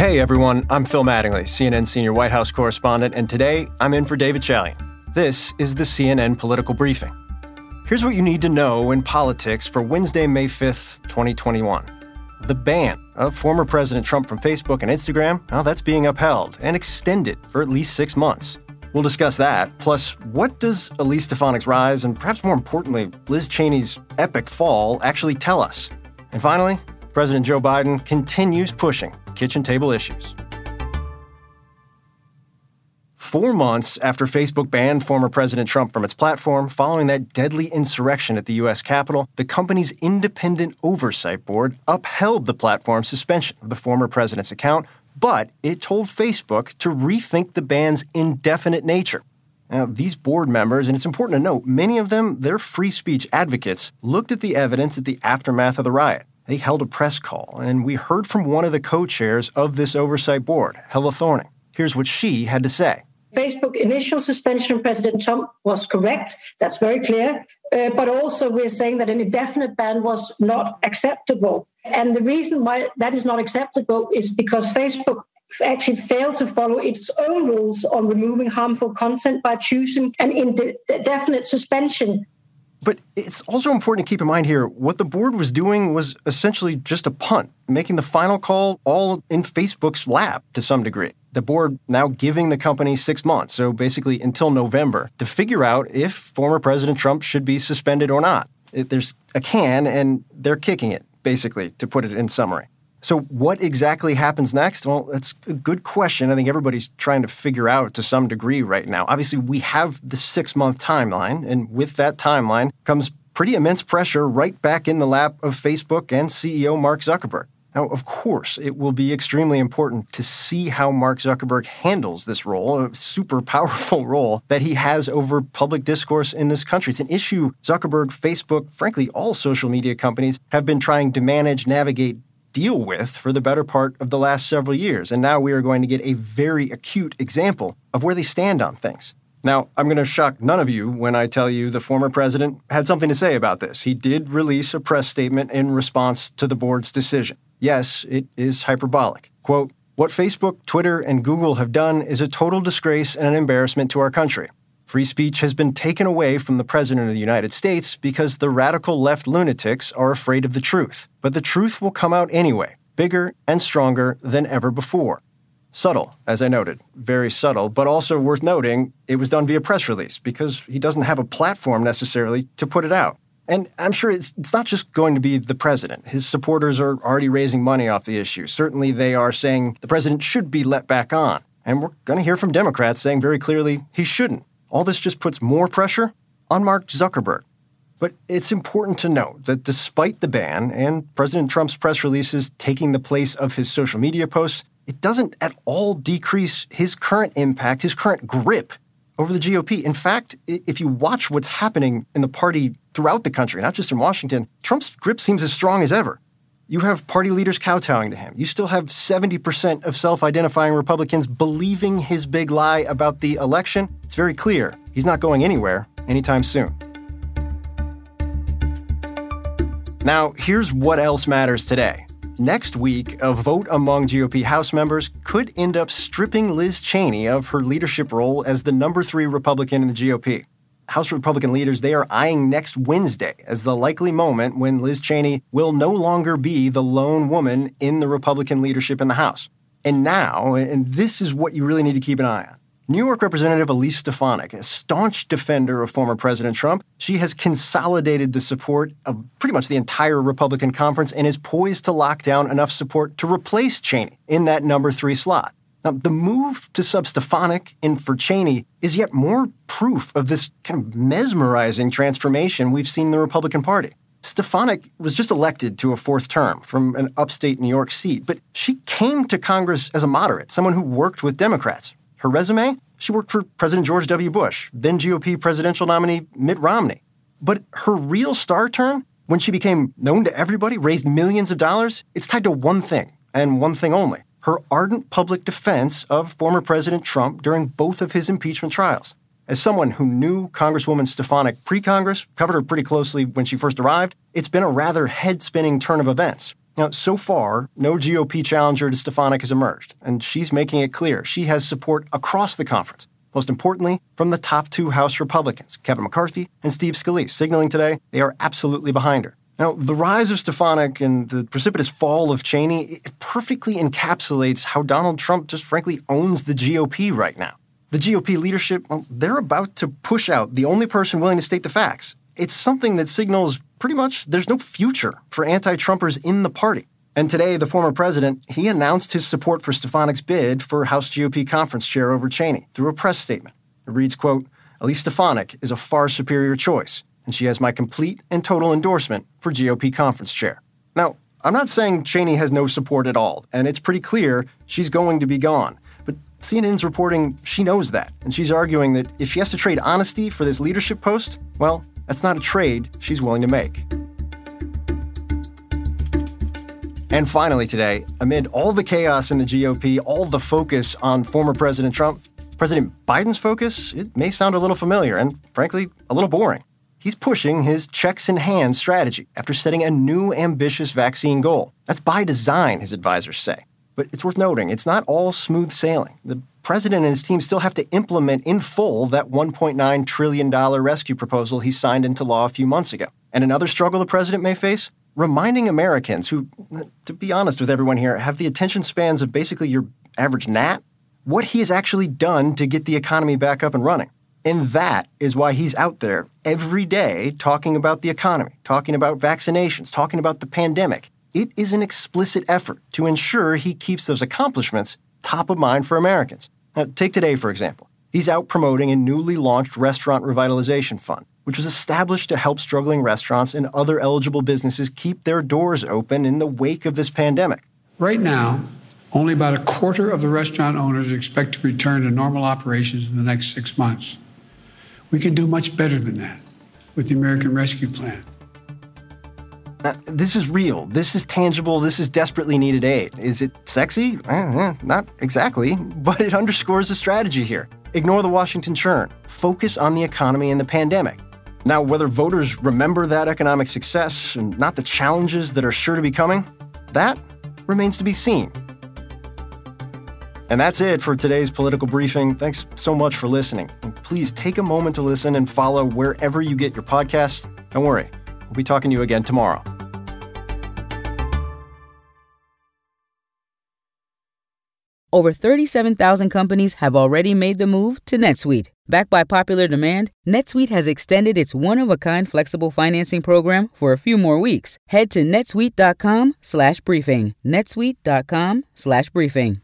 Hey everyone, I'm Phil Mattingly, CNN senior White House correspondent, and today I'm in for David Chalian. This is the CNN political briefing. Here's what you need to know in politics for Wednesday, May 5th, 2021. The ban of former President Trump from Facebook and Instagram, well, that's being upheld and extended for at least six months. We'll discuss that. Plus, what does Elise Stefanik's rise and perhaps more importantly, Liz Cheney's epic fall actually tell us? And finally, President Joe Biden continues pushing kitchen table issues. Four months after Facebook banned former President Trump from its platform following that deadly insurrection at the U.S. Capitol, the company's independent oversight board upheld the platform's suspension of the former president's account, but it told Facebook to rethink the ban's indefinite nature. Now, these board members, and it's important to note, many of them, they're free speech advocates, looked at the evidence at the aftermath of the riot they held a press call, and we heard from one of the co chairs of this oversight board, Helle Thorning. Here's what she had to say. Facebook initial suspension of President Trump was correct. That's very clear. Uh, but also, we're saying that an indefinite ban was not acceptable. And the reason why that is not acceptable is because Facebook actually failed to follow its own rules on removing harmful content by choosing an indefinite suspension but it's also important to keep in mind here what the board was doing was essentially just a punt, making the final call all in Facebook's lap to some degree. The board now giving the company six months, so basically until November, to figure out if former President Trump should be suspended or not. There's a can, and they're kicking it, basically, to put it in summary. So, what exactly happens next? Well, that's a good question. I think everybody's trying to figure out to some degree right now. Obviously, we have the six month timeline, and with that timeline comes pretty immense pressure right back in the lap of Facebook and CEO Mark Zuckerberg. Now, of course, it will be extremely important to see how Mark Zuckerberg handles this role, a super powerful role that he has over public discourse in this country. It's an issue Zuckerberg, Facebook, frankly, all social media companies have been trying to manage, navigate, deal with for the better part of the last several years. And now we are going to get a very acute example of where they stand on things. Now, I'm going to shock none of you when I tell you the former president had something to say about this. He did release a press statement in response to the board's decision. Yes, it is hyperbolic. Quote, what Facebook, Twitter, and Google have done is a total disgrace and an embarrassment to our country. Free speech has been taken away from the President of the United States because the radical left lunatics are afraid of the truth. But the truth will come out anyway, bigger and stronger than ever before. Subtle, as I noted, very subtle, but also worth noting it was done via press release because he doesn't have a platform necessarily to put it out. And I'm sure it's, it's not just going to be the president. His supporters are already raising money off the issue. Certainly, they are saying the president should be let back on. And we're going to hear from Democrats saying very clearly he shouldn't. All this just puts more pressure on Mark Zuckerberg. But it's important to note that despite the ban and President Trump's press releases taking the place of his social media posts, it doesn't at all decrease his current impact, his current grip over the GOP. In fact, if you watch what's happening in the party throughout the country, not just in Washington, Trump's grip seems as strong as ever. You have party leaders kowtowing to him. You still have 70% of self identifying Republicans believing his big lie about the election. It's very clear he's not going anywhere anytime soon. Now, here's what else matters today. Next week, a vote among GOP House members could end up stripping Liz Cheney of her leadership role as the number three Republican in the GOP. House Republican leaders, they are eyeing next Wednesday as the likely moment when Liz Cheney will no longer be the lone woman in the Republican leadership in the House. And now, and this is what you really need to keep an eye on. New York Representative Elise Stefanik, a staunch defender of former President Trump, she has consolidated the support of pretty much the entire Republican conference and is poised to lock down enough support to replace Cheney in that number three slot. Now, the move to sub Stefanik in for Cheney is yet more proof of this kind of mesmerizing transformation we've seen in the Republican Party. Stefanik was just elected to a fourth term from an upstate New York seat, but she came to Congress as a moderate, someone who worked with Democrats. Her resume? She worked for President George W. Bush, then GOP presidential nominee Mitt Romney. But her real star turn, when she became known to everybody, raised millions of dollars, it's tied to one thing, and one thing only her ardent public defense of former President Trump during both of his impeachment trials. As someone who knew Congresswoman Stefanik pre Congress, covered her pretty closely when she first arrived, it's been a rather head spinning turn of events. Now, so far, no GOP challenger to Stefanik has emerged, and she's making it clear she has support across the conference. Most importantly, from the top two House Republicans, Kevin McCarthy and Steve Scalise, signaling today they are absolutely behind her. Now, the rise of Stefanik and the precipitous fall of Cheney perfectly encapsulates how Donald Trump just frankly owns the GOP right now. The GOP leadership, well, they're about to push out the only person willing to state the facts. It's something that signals pretty much there's no future for anti Trumpers in the party. And today, the former president, he announced his support for Stefanik's bid for House GOP conference chair over Cheney through a press statement. It reads, quote, Elise Stefanik is a far superior choice, and she has my complete and total endorsement for GOP conference chair. Now, I'm not saying Cheney has no support at all, and it's pretty clear she's going to be gone. But CNN's reporting she knows that, and she's arguing that if she has to trade honesty for this leadership post, well, that's not a trade she's willing to make. And finally, today, amid all the chaos in the GOP, all the focus on former President Trump, President Biden's focus, it may sound a little familiar and, frankly, a little boring. He's pushing his checks in hand strategy after setting a new ambitious vaccine goal. That's by design, his advisors say. But it's worth noting, it's not all smooth sailing. The president and his team still have to implement in full that $1.9 trillion rescue proposal he signed into law a few months ago. And another struggle the president may face reminding Americans who, to be honest with everyone here, have the attention spans of basically your average gnat, what he has actually done to get the economy back up and running. And that is why he's out there every day talking about the economy, talking about vaccinations, talking about the pandemic. It is an explicit effort to ensure he keeps those accomplishments top of mind for Americans. Now, take today, for example. He's out promoting a newly launched restaurant revitalization fund which was established to help struggling restaurants and other eligible businesses keep their doors open in the wake of this pandemic. Right now, only about a quarter of the restaurant owners expect to return to normal operations in the next six months. We can do much better than that with the American Rescue Plan. Now, this is real. This is tangible. This is desperately needed aid. Is it sexy? Eh, not exactly, but it underscores the strategy here. Ignore the Washington churn. Focus on the economy and the pandemic. Now, whether voters remember that economic success and not the challenges that are sure to be coming, that remains to be seen. And that's it for today's political briefing. Thanks so much for listening. And please take a moment to listen and follow wherever you get your podcasts. Don't worry, we'll be talking to you again tomorrow. Over 37,000 companies have already made the move to NetSuite. Backed by popular demand, NetSuite has extended its one-of-a-kind flexible financing program for a few more weeks. Head to netsuite.com/briefing. netsuite.com/briefing.